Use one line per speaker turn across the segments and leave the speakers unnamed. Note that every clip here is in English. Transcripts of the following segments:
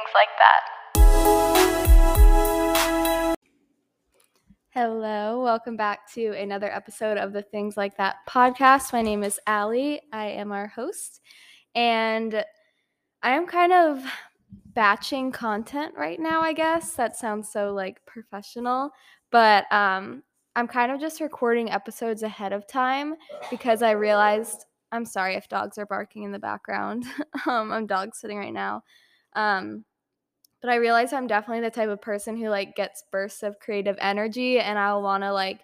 things like that.
Hello, welcome back to another episode of the Things Like That podcast. My name is Allie. I am our host, and I am kind of batching content right now, I guess. That sounds so like professional, but um I'm kind of just recording episodes ahead of time because I realized I'm sorry if dogs are barking in the background. um, I'm dog sitting right now. Um, but I realize I'm definitely the type of person who like gets bursts of creative energy and I'll want to like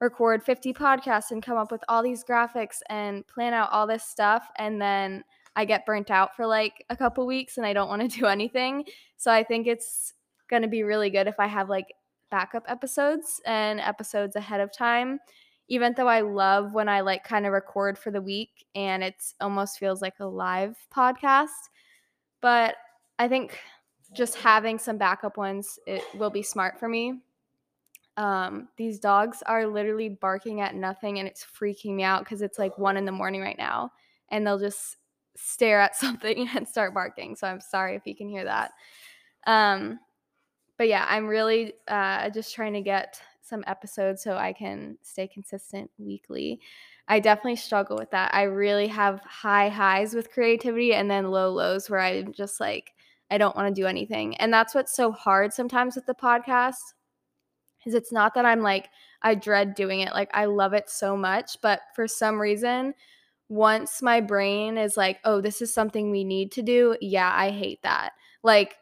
record 50 podcasts and come up with all these graphics and plan out all this stuff and then I get burnt out for like a couple weeks and I don't want to do anything. So I think it's going to be really good if I have like backup episodes and episodes ahead of time. Even though I love when I like kind of record for the week and it's almost feels like a live podcast. But I think just having some backup ones it will be smart for me. Um, these dogs are literally barking at nothing and it's freaking me out because it's like one in the morning right now and they'll just stare at something and start barking. So I'm sorry if you can hear that. Um, but yeah, I'm really uh, just trying to get some episodes so I can stay consistent weekly. I definitely struggle with that. I really have high highs with creativity and then low lows where I'm just like, I don't want to do anything. And that's what's so hard sometimes with the podcast is it's not that I'm like I dread doing it. Like I love it so much, but for some reason once my brain is like, "Oh, this is something we need to do." Yeah, I hate that. Like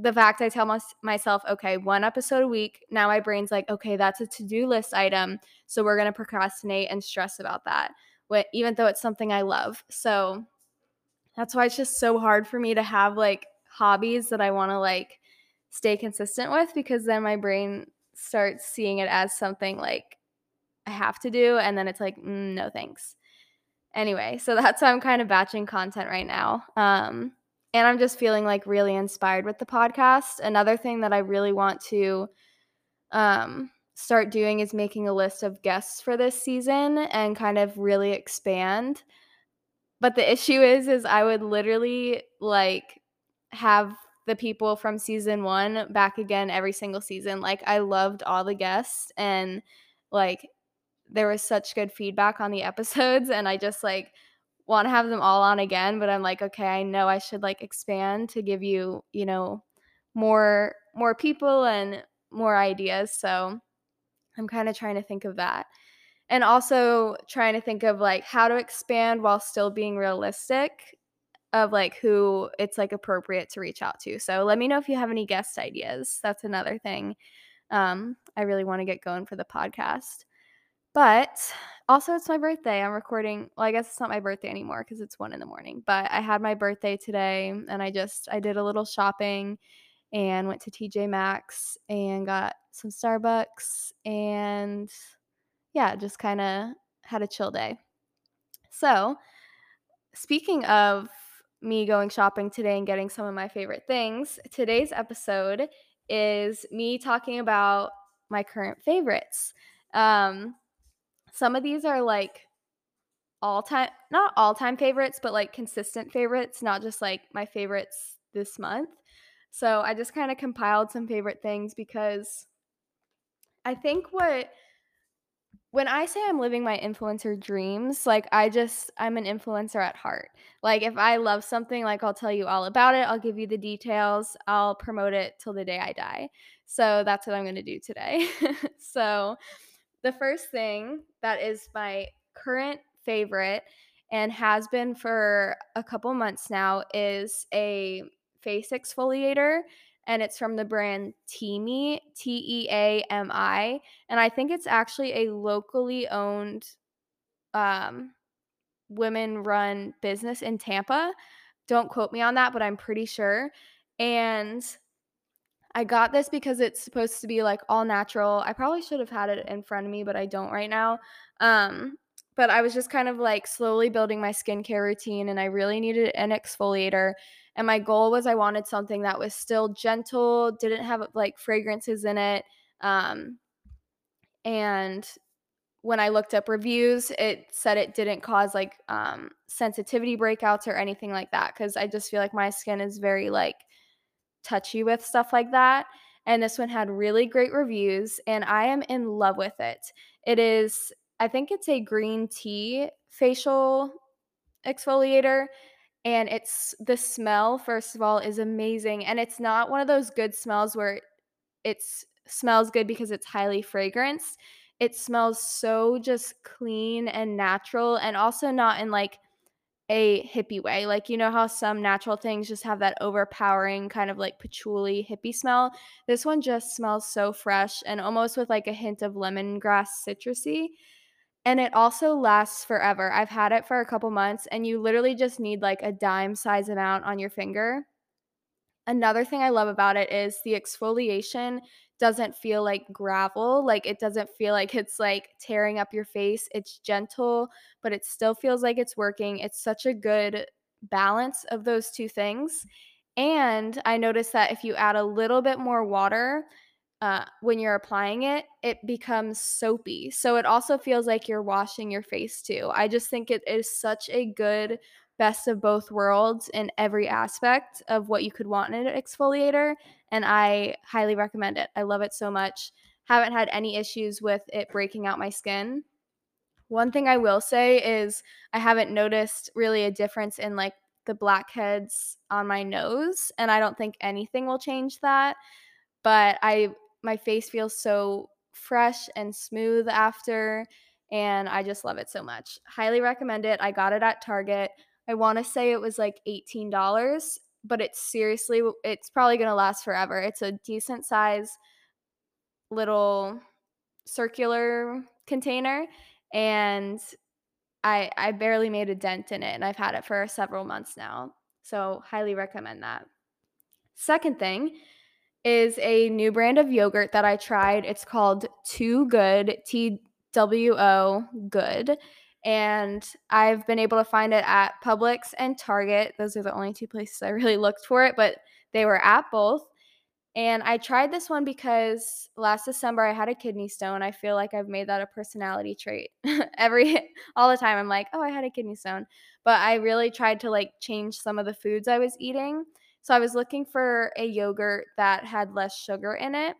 the fact I tell my, myself, okay, one episode a week, now my brain's like, okay, that's a to do list item. So we're going to procrastinate and stress about that, even though it's something I love. So that's why it's just so hard for me to have like hobbies that I want to like stay consistent with because then my brain starts seeing it as something like I have to do. And then it's like, mm, no thanks. Anyway, so that's why I'm kind of batching content right now. Um, and I'm just feeling like really inspired with the podcast. Another thing that I really want to um, start doing is making a list of guests for this season and kind of really expand. But the issue is, is I would literally like have the people from season one back again every single season. Like I loved all the guests and like there was such good feedback on the episodes and I just like want to have them all on again, but I'm like, okay, I know I should like expand to give you, you know, more more people and more ideas. So I'm kind of trying to think of that. And also trying to think of like how to expand while still being realistic of like who it's like appropriate to reach out to. So let me know if you have any guest ideas. That's another thing. Um, I really want to get going for the podcast. But also, it's my birthday. I'm recording. Well, I guess it's not my birthday anymore because it's one in the morning. But I had my birthday today, and I just I did a little shopping, and went to TJ Maxx and got some Starbucks, and yeah, just kind of had a chill day. So, speaking of me going shopping today and getting some of my favorite things, today's episode is me talking about my current favorites. Um, some of these are like all time, not all time favorites, but like consistent favorites, not just like my favorites this month. So I just kind of compiled some favorite things because I think what when I say I'm living my influencer dreams, like I just I'm an influencer at heart. Like if I love something, like I'll tell you all about it, I'll give you the details, I'll promote it till the day I die. So that's what I'm going to do today. so the first thing that is my current favorite and has been for a couple months now is a face exfoliator and it's from the brand Teami, T E A M I, and I think it's actually a locally owned um women run business in Tampa. Don't quote me on that, but I'm pretty sure. And I got this because it's supposed to be like all natural. I probably should have had it in front of me, but I don't right now. Um, but I was just kind of like slowly building my skincare routine and I really needed an exfoliator. And my goal was I wanted something that was still gentle, didn't have like fragrances in it. Um, and when I looked up reviews, it said it didn't cause like um, sensitivity breakouts or anything like that. Cause I just feel like my skin is very like touchy with stuff like that. And this one had really great reviews, and I am in love with it. It is, I think it's a green tea facial exfoliator. And it's the smell, first of all, is amazing. And it's not one of those good smells where it smells good because it's highly fragranced. It smells so just clean and natural, and also not in like a hippie way. Like, you know how some natural things just have that overpowering kind of like patchouli hippie smell? This one just smells so fresh and almost with like a hint of lemongrass citrusy. And it also lasts forever. I've had it for a couple months, and you literally just need like a dime size amount on your finger. Another thing I love about it is the exfoliation doesn't feel like gravel. Like it doesn't feel like it's like tearing up your face. It's gentle, but it still feels like it's working. It's such a good balance of those two things. And I noticed that if you add a little bit more water, uh, when you're applying it, it becomes soapy. So it also feels like you're washing your face too. I just think it is such a good best of both worlds in every aspect of what you could want in an exfoliator. And I highly recommend it. I love it so much. Haven't had any issues with it breaking out my skin. One thing I will say is I haven't noticed really a difference in like the blackheads on my nose, and I don't think anything will change that. But I my face feels so fresh and smooth after and I just love it so much. Highly recommend it. I got it at Target. I want to say it was like $18, but it's seriously, it's probably going to last forever. It's a decent size little circular container and I I barely made a dent in it and I've had it for several months now. So, highly recommend that. Second thing is a new brand of yogurt that I tried. It's called Two Good, T W O Good and I've been able to find it at Publix and Target. Those are the only two places I really looked for it, but they were at both. And I tried this one because last December I had a kidney stone. I feel like I've made that a personality trait. Every all the time I'm like, "Oh, I had a kidney stone." But I really tried to like change some of the foods I was eating. So I was looking for a yogurt that had less sugar in it.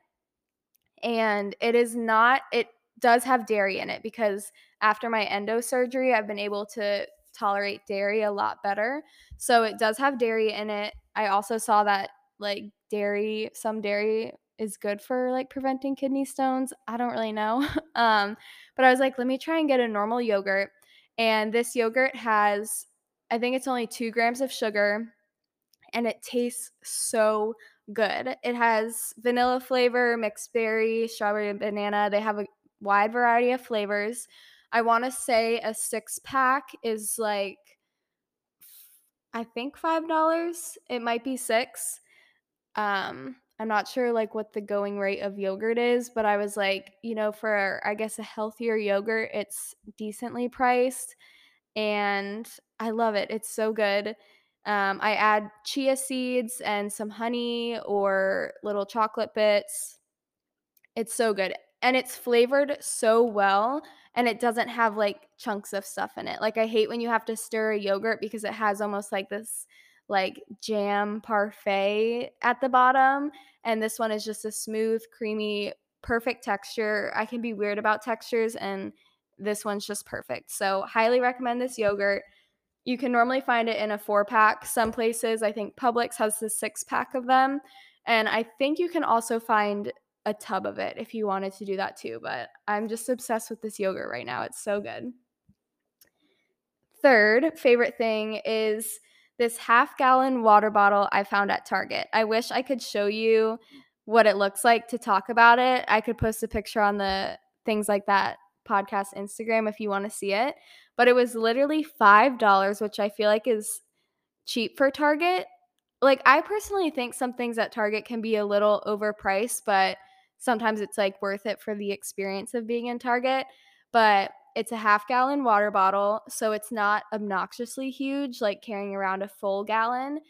And it is not it does have dairy in it because after my endo surgery, I've been able to tolerate dairy a lot better. So it does have dairy in it. I also saw that like dairy, some dairy is good for like preventing kidney stones. I don't really know. um, but I was like, let me try and get a normal yogurt. And this yogurt has, I think it's only two grams of sugar and it tastes so good. It has vanilla flavor, mixed berry, strawberry, and banana. They have a wide variety of flavors. I want to say a six pack is like, I think $5. It might be six. Um, I'm not sure like what the going rate of yogurt is, but I was like, you know, for I guess a healthier yogurt, it's decently priced and I love it. It's so good. Um, I add chia seeds and some honey or little chocolate bits. It's so good and it's flavored so well and it doesn't have like chunks of stuff in it. Like I hate when you have to stir a yogurt because it has almost like this like jam parfait at the bottom and this one is just a smooth, creamy, perfect texture. I can be weird about textures and this one's just perfect. So, highly recommend this yogurt. You can normally find it in a 4 pack. Some places, I think Publix has the 6 pack of them. And I think you can also find a tub of it if you wanted to do that too. But I'm just obsessed with this yogurt right now. It's so good. Third favorite thing is this half gallon water bottle I found at Target. I wish I could show you what it looks like to talk about it. I could post a picture on the things like that podcast Instagram if you want to see it. But it was literally $5, which I feel like is cheap for Target. Like, I personally think some things at Target can be a little overpriced, but sometimes it's like worth it for the experience of being in Target. But it's a half gallon water bottle, so it's not obnoxiously huge, like carrying around a full gallon.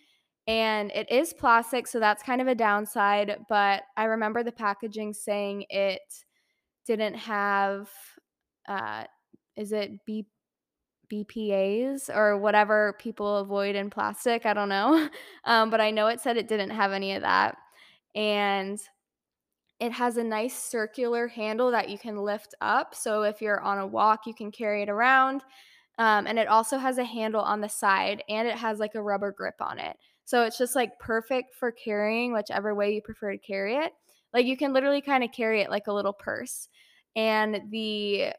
And it is plastic, so that's kind of a downside. But I remember the packaging saying it didn't have, uh, is it B- BPAs or whatever people avoid in plastic. I don't know. Um, but I know it said it didn't have any of that. And it has a nice circular handle that you can lift up. So if you're on a walk, you can carry it around. Um, and it also has a handle on the side and it has like a rubber grip on it. So it's just like perfect for carrying whichever way you prefer to carry it. Like you can literally kind of carry it like a little purse. And the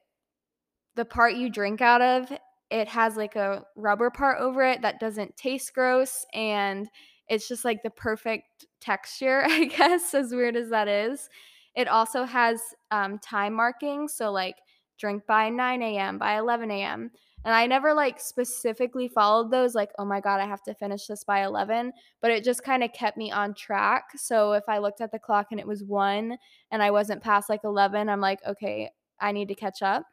the part you drink out of, it has like a rubber part over it that doesn't taste gross and it's just like the perfect texture, I guess, as weird as that is. It also has um, time markings, so like drink by 9 a.m., by 11 a.m. And I never like specifically followed those, like, oh my God, I have to finish this by 11. But it just kind of kept me on track. So if I looked at the clock and it was one and I wasn't past like 11, I'm like, okay, I need to catch up.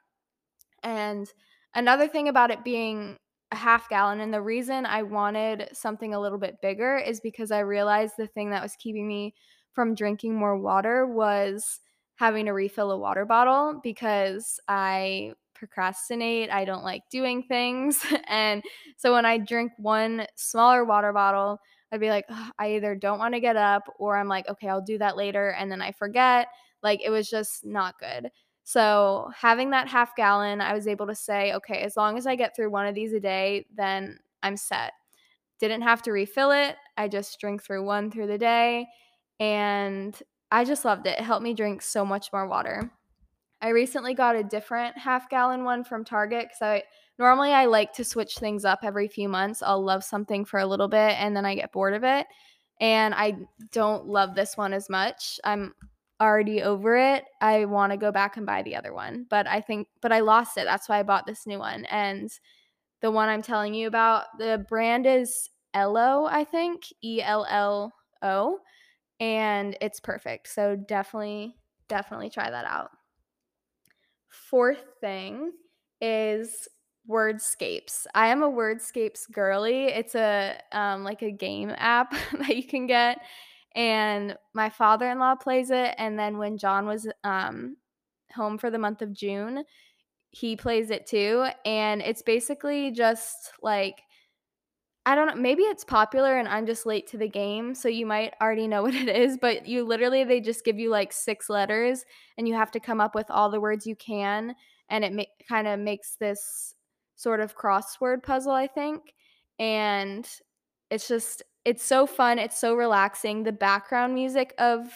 And another thing about it being a half gallon, and the reason I wanted something a little bit bigger is because I realized the thing that was keeping me from drinking more water was having to refill a water bottle because I procrastinate. I don't like doing things. and so when I drink one smaller water bottle, I'd be like, I either don't want to get up or I'm like, okay, I'll do that later. And then I forget. Like it was just not good. So, having that half gallon, I was able to say, okay, as long as I get through one of these a day, then I'm set. Didn't have to refill it. I just drink through one through the day. And I just loved it. It helped me drink so much more water. I recently got a different half gallon one from Target because I normally I like to switch things up every few months. I'll love something for a little bit and then I get bored of it. And I don't love this one as much. I'm already over it, I want to go back and buy the other one. But I think, but I lost it. That's why I bought this new one. And the one I'm telling you about, the brand is Ello, I think, E L L O, and it's perfect. So definitely, definitely try that out. Fourth thing is Wordscapes. I am a Wordscapes girly. It's a um, like a game app that you can get, and my father-in-law plays it and then when john was um, home for the month of june he plays it too and it's basically just like i don't know maybe it's popular and i'm just late to the game so you might already know what it is but you literally they just give you like six letters and you have to come up with all the words you can and it ma- kind of makes this sort of crossword puzzle i think and it's just it's so fun, it's so relaxing. The background music of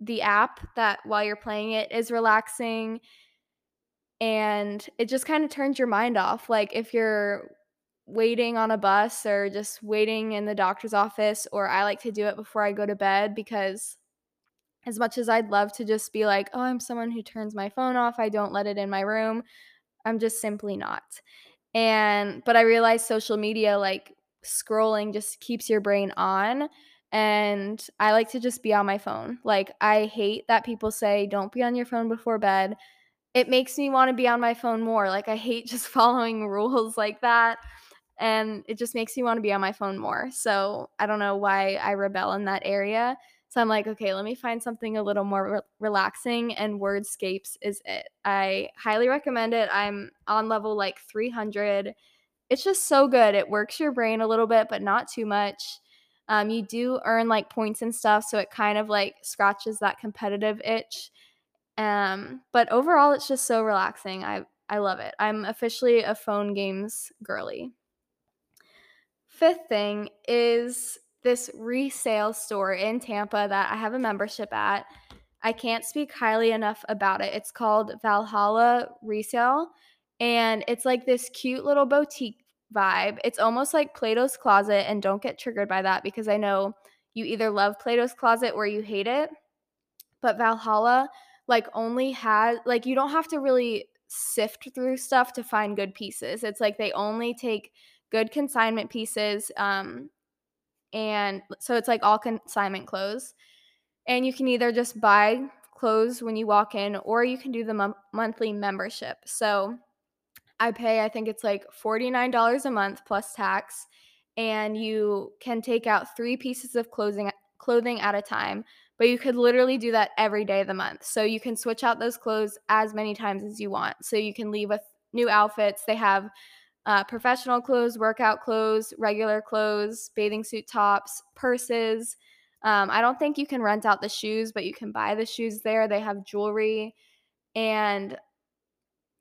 the app that while you're playing it is relaxing and it just kind of turns your mind off. Like if you're waiting on a bus or just waiting in the doctor's office or I like to do it before I go to bed because as much as I'd love to just be like, "Oh, I'm someone who turns my phone off. I don't let it in my room." I'm just simply not. And but I realize social media like scrolling just keeps your brain on and I like to just be on my phone. Like I hate that people say don't be on your phone before bed. It makes me want to be on my phone more. Like I hate just following rules like that and it just makes me want to be on my phone more. So, I don't know why I rebel in that area. So I'm like, okay, let me find something a little more re- relaxing, and Wordscapes is it. I highly recommend it. I'm on level like 300 it's just so good. It works your brain a little bit, but not too much. Um, you do earn like points and stuff, so it kind of like scratches that competitive itch. Um, but overall, it's just so relaxing. I I love it. I'm officially a phone games girly. Fifth thing is this resale store in Tampa that I have a membership at. I can't speak highly enough about it. It's called Valhalla Resale and it's like this cute little boutique vibe. It's almost like Plato's Closet, and don't get triggered by that because I know you either love Plato's Closet or you hate it. But Valhalla, like, only has, like, you don't have to really sift through stuff to find good pieces. It's like they only take good consignment pieces. Um, and so it's like all consignment clothes. And you can either just buy clothes when you walk in or you can do the monthly membership. So I pay, I think it's like $49 a month plus tax, and you can take out three pieces of clothing clothing at a time. But you could literally do that every day of the month. So you can switch out those clothes as many times as you want. So you can leave with new outfits. They have uh, professional clothes, workout clothes, regular clothes, bathing suit tops, purses. Um, I don't think you can rent out the shoes, but you can buy the shoes there. They have jewelry. And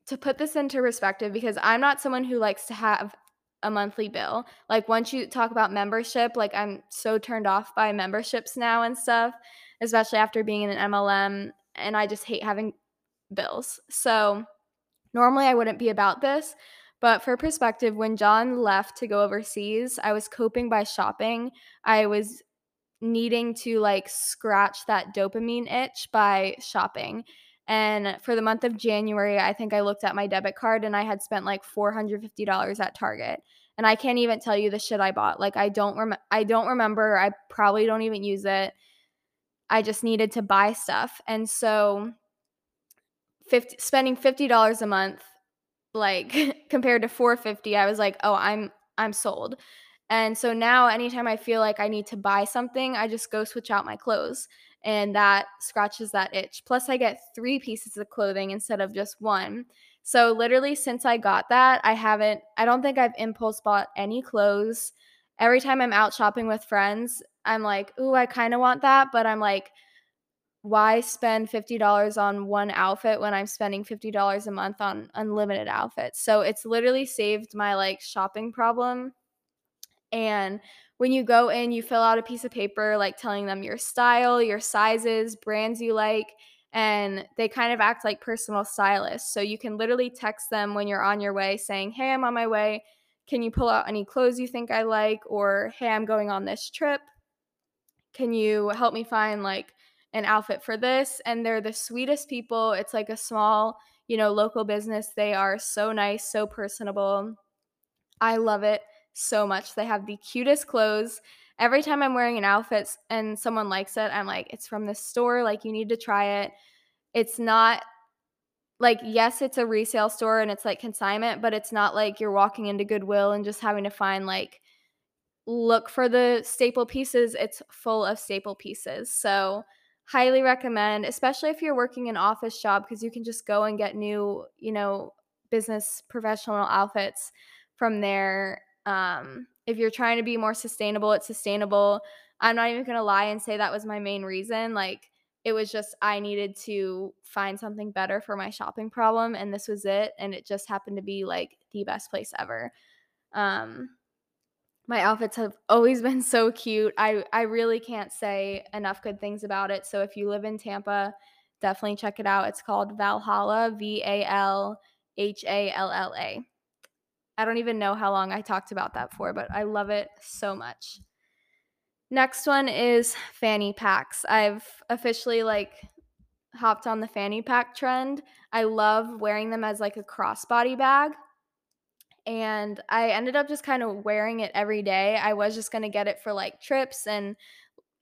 to put this into perspective, because I'm not someone who likes to have a monthly bill. Like once you talk about membership, like I'm so turned off by memberships now and stuff, especially after being in an MLM and I just hate having bills. So normally I wouldn't be about this, but for perspective, when John left to go overseas, I was coping by shopping. I was needing to like scratch that dopamine itch by shopping. And for the month of January, I think I looked at my debit card and I had spent like $450 at Target. And I can't even tell you the shit I bought. Like I don't rem- I don't remember. I probably don't even use it. I just needed to buy stuff. And so 50, spending $50 a month like compared to 450 i was like oh i'm i'm sold and so now anytime i feel like i need to buy something i just go switch out my clothes and that scratches that itch plus i get three pieces of clothing instead of just one so literally since i got that i haven't i don't think i've impulse bought any clothes every time i'm out shopping with friends i'm like ooh i kind of want that but i'm like why spend $50 on one outfit when I'm spending $50 a month on unlimited outfits? So it's literally saved my like shopping problem. And when you go in, you fill out a piece of paper like telling them your style, your sizes, brands you like, and they kind of act like personal stylists. So you can literally text them when you're on your way saying, "Hey, I'm on my way. Can you pull out any clothes you think I like?" or "Hey, I'm going on this trip. Can you help me find like an outfit for this and they're the sweetest people it's like a small you know local business they are so nice so personable i love it so much. They have the cutest clothes. Every time i'm wearing an outfit and someone likes it i'm like it's from this store like you need to try it. It's not like yes it's a resale store and it's like consignment but it's not like you're walking into goodwill and just having to find like look for the staple pieces. It's full of staple pieces. So highly recommend, especially if you're working an office job, because you can just go and get new, you know, business professional outfits from there. Um, if you're trying to be more sustainable, it's sustainable. I'm not even gonna lie and say that was my main reason. Like, it was just I needed to find something better for my shopping problem, and this was it. And it just happened to be like the best place ever. Um, my outfits have always been so cute. I I really can't say enough good things about it. So if you live in Tampa, definitely check it out. It's called Valhalla, V A L H A L L A. I don't even know how long I talked about that for, but I love it so much. Next one is fanny packs. I've officially like hopped on the fanny pack trend. I love wearing them as like a crossbody bag and I ended up just kind of wearing it every day. I was just going to get it for like trips and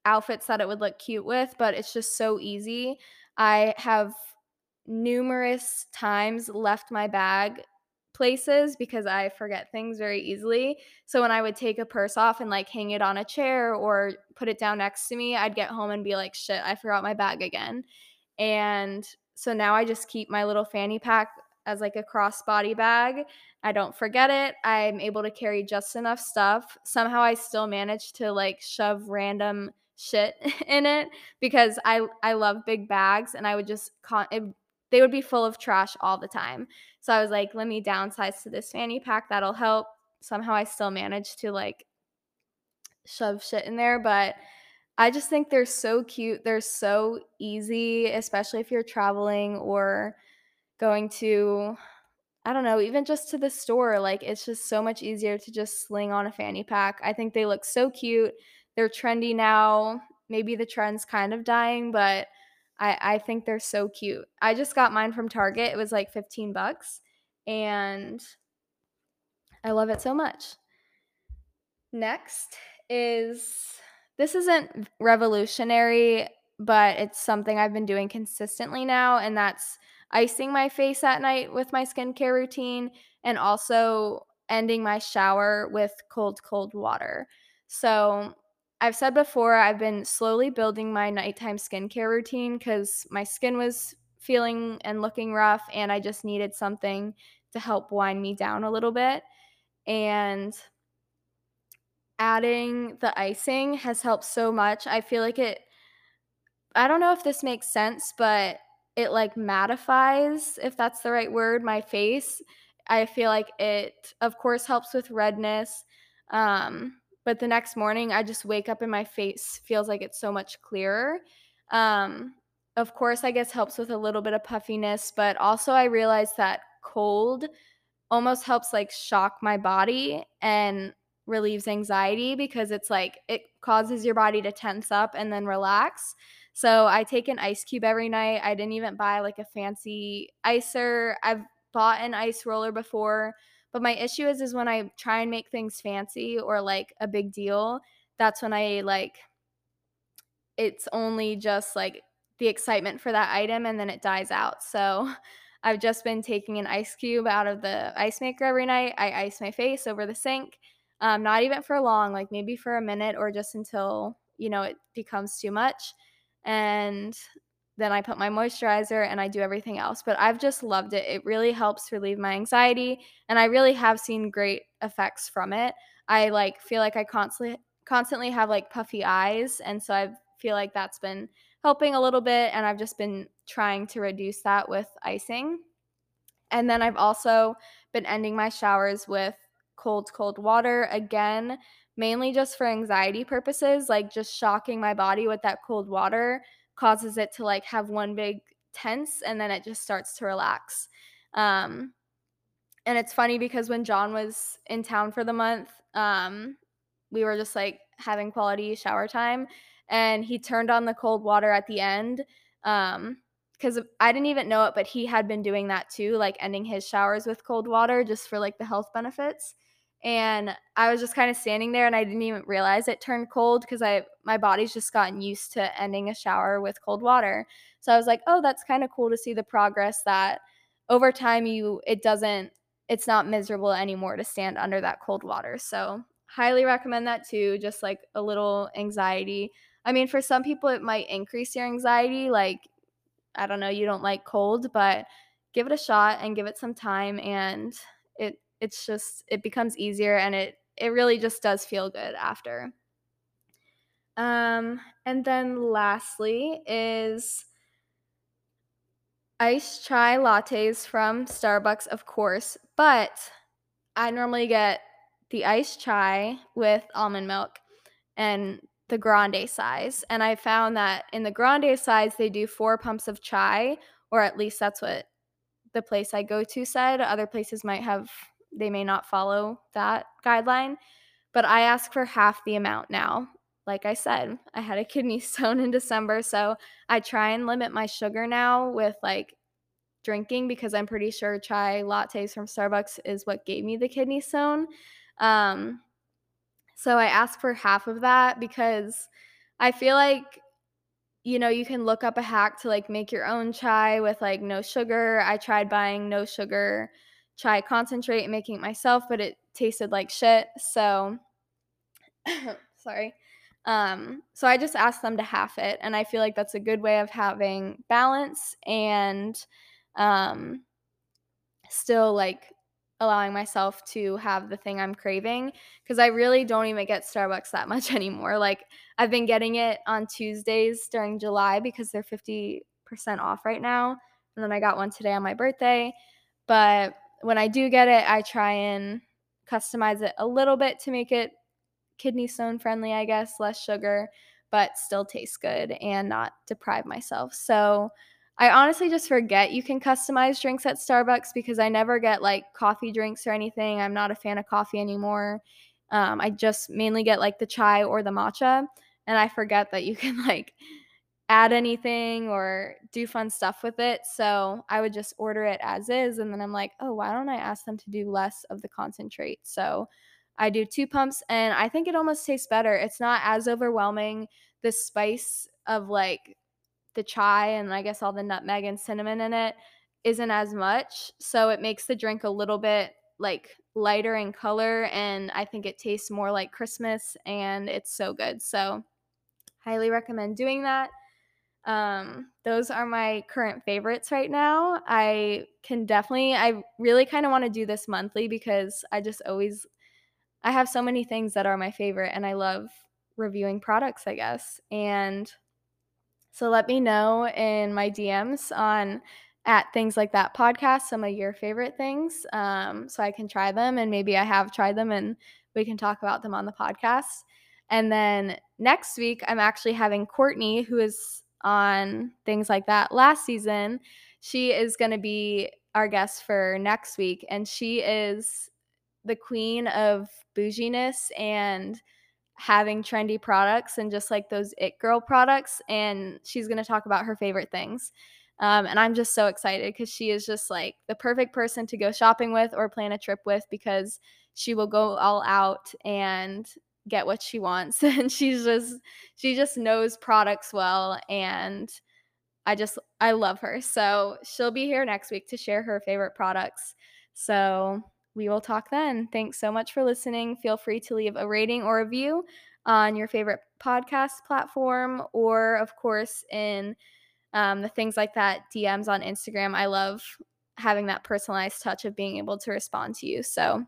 outfits that it would look cute with, but it's just so easy. I have numerous times left my bag places because I forget things very easily. So when I would take a purse off and like hang it on a chair or put it down next to me, I'd get home and be like, shit, I forgot my bag again. And so now I just keep my little fanny pack as like a crossbody bag. I don't forget it. I'm able to carry just enough stuff. Somehow I still manage to like shove random shit in it because I I love big bags and I would just con- it, they would be full of trash all the time. So I was like, let me downsize to this fanny pack that'll help. Somehow I still managed to like shove shit in there, but I just think they're so cute. They're so easy, especially if you're traveling or going to I don't know, even just to the store, like it's just so much easier to just sling on a fanny pack. I think they look so cute. They're trendy now. Maybe the trend's kind of dying, but I, I think they're so cute. I just got mine from Target. It was like 15 bucks and I love it so much. Next is this isn't revolutionary, but it's something I've been doing consistently now, and that's icing my face at night with my skincare routine and also ending my shower with cold, cold water. So, I've said before, I've been slowly building my nighttime skincare routine because my skin was feeling and looking rough, and I just needed something to help wind me down a little bit. and adding the icing has helped so much. I feel like it I don't know if this makes sense, but it like mattifies, if that's the right word, my face. I feel like it of course helps with redness. Um, but the next morning I just wake up and my face feels like it's so much clearer. Um, of course, I guess helps with a little bit of puffiness, but also I realized that cold almost helps like shock my body and relieves anxiety because it's like it causes your body to tense up and then relax. So I take an ice cube every night. I didn't even buy like a fancy icer. I've bought an ice roller before, but my issue is is when I try and make things fancy or like a big deal, that's when I like it's only just like the excitement for that item and then it dies out. So I've just been taking an ice cube out of the ice maker every night. I ice my face over the sink. Um, not even for long, like maybe for a minute or just until, you know, it becomes too much. And then I put my moisturizer and I do everything else. But I've just loved it. It really helps relieve my anxiety and I really have seen great effects from it. I like feel like I constantly constantly have like puffy eyes and so I feel like that's been helping a little bit and I've just been trying to reduce that with icing. And then I've also been ending my showers with cold cold water again, mainly just for anxiety purposes, like just shocking my body with that cold water causes it to like have one big tense and then it just starts to relax. Um, and it's funny because when John was in town for the month, um, we were just like having quality shower time and he turned on the cold water at the end um because I didn't even know it, but he had been doing that too, like ending his showers with cold water just for like the health benefits. And I was just kind of standing there and I didn't even realize it turned cold because I my body's just gotten used to ending a shower with cold water. So I was like, "Oh, that's kind of cool to see the progress that over time you it doesn't it's not miserable anymore to stand under that cold water." So, highly recommend that too, just like a little anxiety. I mean, for some people it might increase your anxiety like I don't know, you don't like cold, but give it a shot and give it some time and it it's just it becomes easier and it it really just does feel good after. Um and then lastly is iced chai lattes from Starbucks, of course, but I normally get the iced chai with almond milk and the grande size. And I found that in the grande size, they do four pumps of chai, or at least that's what the place I go to said. Other places might have, they may not follow that guideline. But I ask for half the amount now. Like I said, I had a kidney stone in December. So I try and limit my sugar now with like drinking because I'm pretty sure chai lattes from Starbucks is what gave me the kidney stone. Um, so I ask for half of that because I feel like you know, you can look up a hack to like make your own chai with like no sugar. I tried buying no sugar chai concentrate and making it myself, but it tasted like shit. So sorry. Um, so I just asked them to half it, and I feel like that's a good way of having balance and um, still like allowing myself to have the thing I'm craving because I really don't even get Starbucks that much anymore. Like I've been getting it on Tuesdays during July because they're 50% off right now. And then I got one today on my birthday. But when I do get it, I try and customize it a little bit to make it kidney stone friendly, I guess, less sugar, but still tastes good and not deprive myself. So I honestly just forget you can customize drinks at Starbucks because I never get like coffee drinks or anything. I'm not a fan of coffee anymore. Um, I just mainly get like the chai or the matcha, and I forget that you can like add anything or do fun stuff with it. So I would just order it as is, and then I'm like, oh, why don't I ask them to do less of the concentrate? So I do two pumps, and I think it almost tastes better. It's not as overwhelming. The spice of like the chai and I guess all the nutmeg and cinnamon in it isn't as much. So it makes the drink a little bit like lighter in color and I think it tastes more like Christmas and it's so good. So highly recommend doing that. Um, those are my current favorites right now. I can definitely, I really kind of want to do this monthly because I just always I have so many things that are my favorite, and I love reviewing products, I guess. And so let me know in my DMs on at things like that podcast some of your favorite things um, so I can try them and maybe I have tried them and we can talk about them on the podcast. And then next week, I'm actually having Courtney, who is on things like that last season. She is going to be our guest for next week, and she is the queen of bouginess and having trendy products and just like those it girl products. And she's going to talk about her favorite things. Um, and I'm just so excited because she is just like the perfect person to go shopping with or plan a trip with because she will go all out and get what she wants. and she's just, she just knows products well. And I just, I love her. So she'll be here next week to share her favorite products. So we will talk then. Thanks so much for listening. Feel free to leave a rating or a review on your favorite podcast platform, or of course, in um, the things like that DMs on Instagram. I love having that personalized touch of being able to respond to you. So,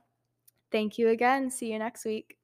thank you again. See you next week.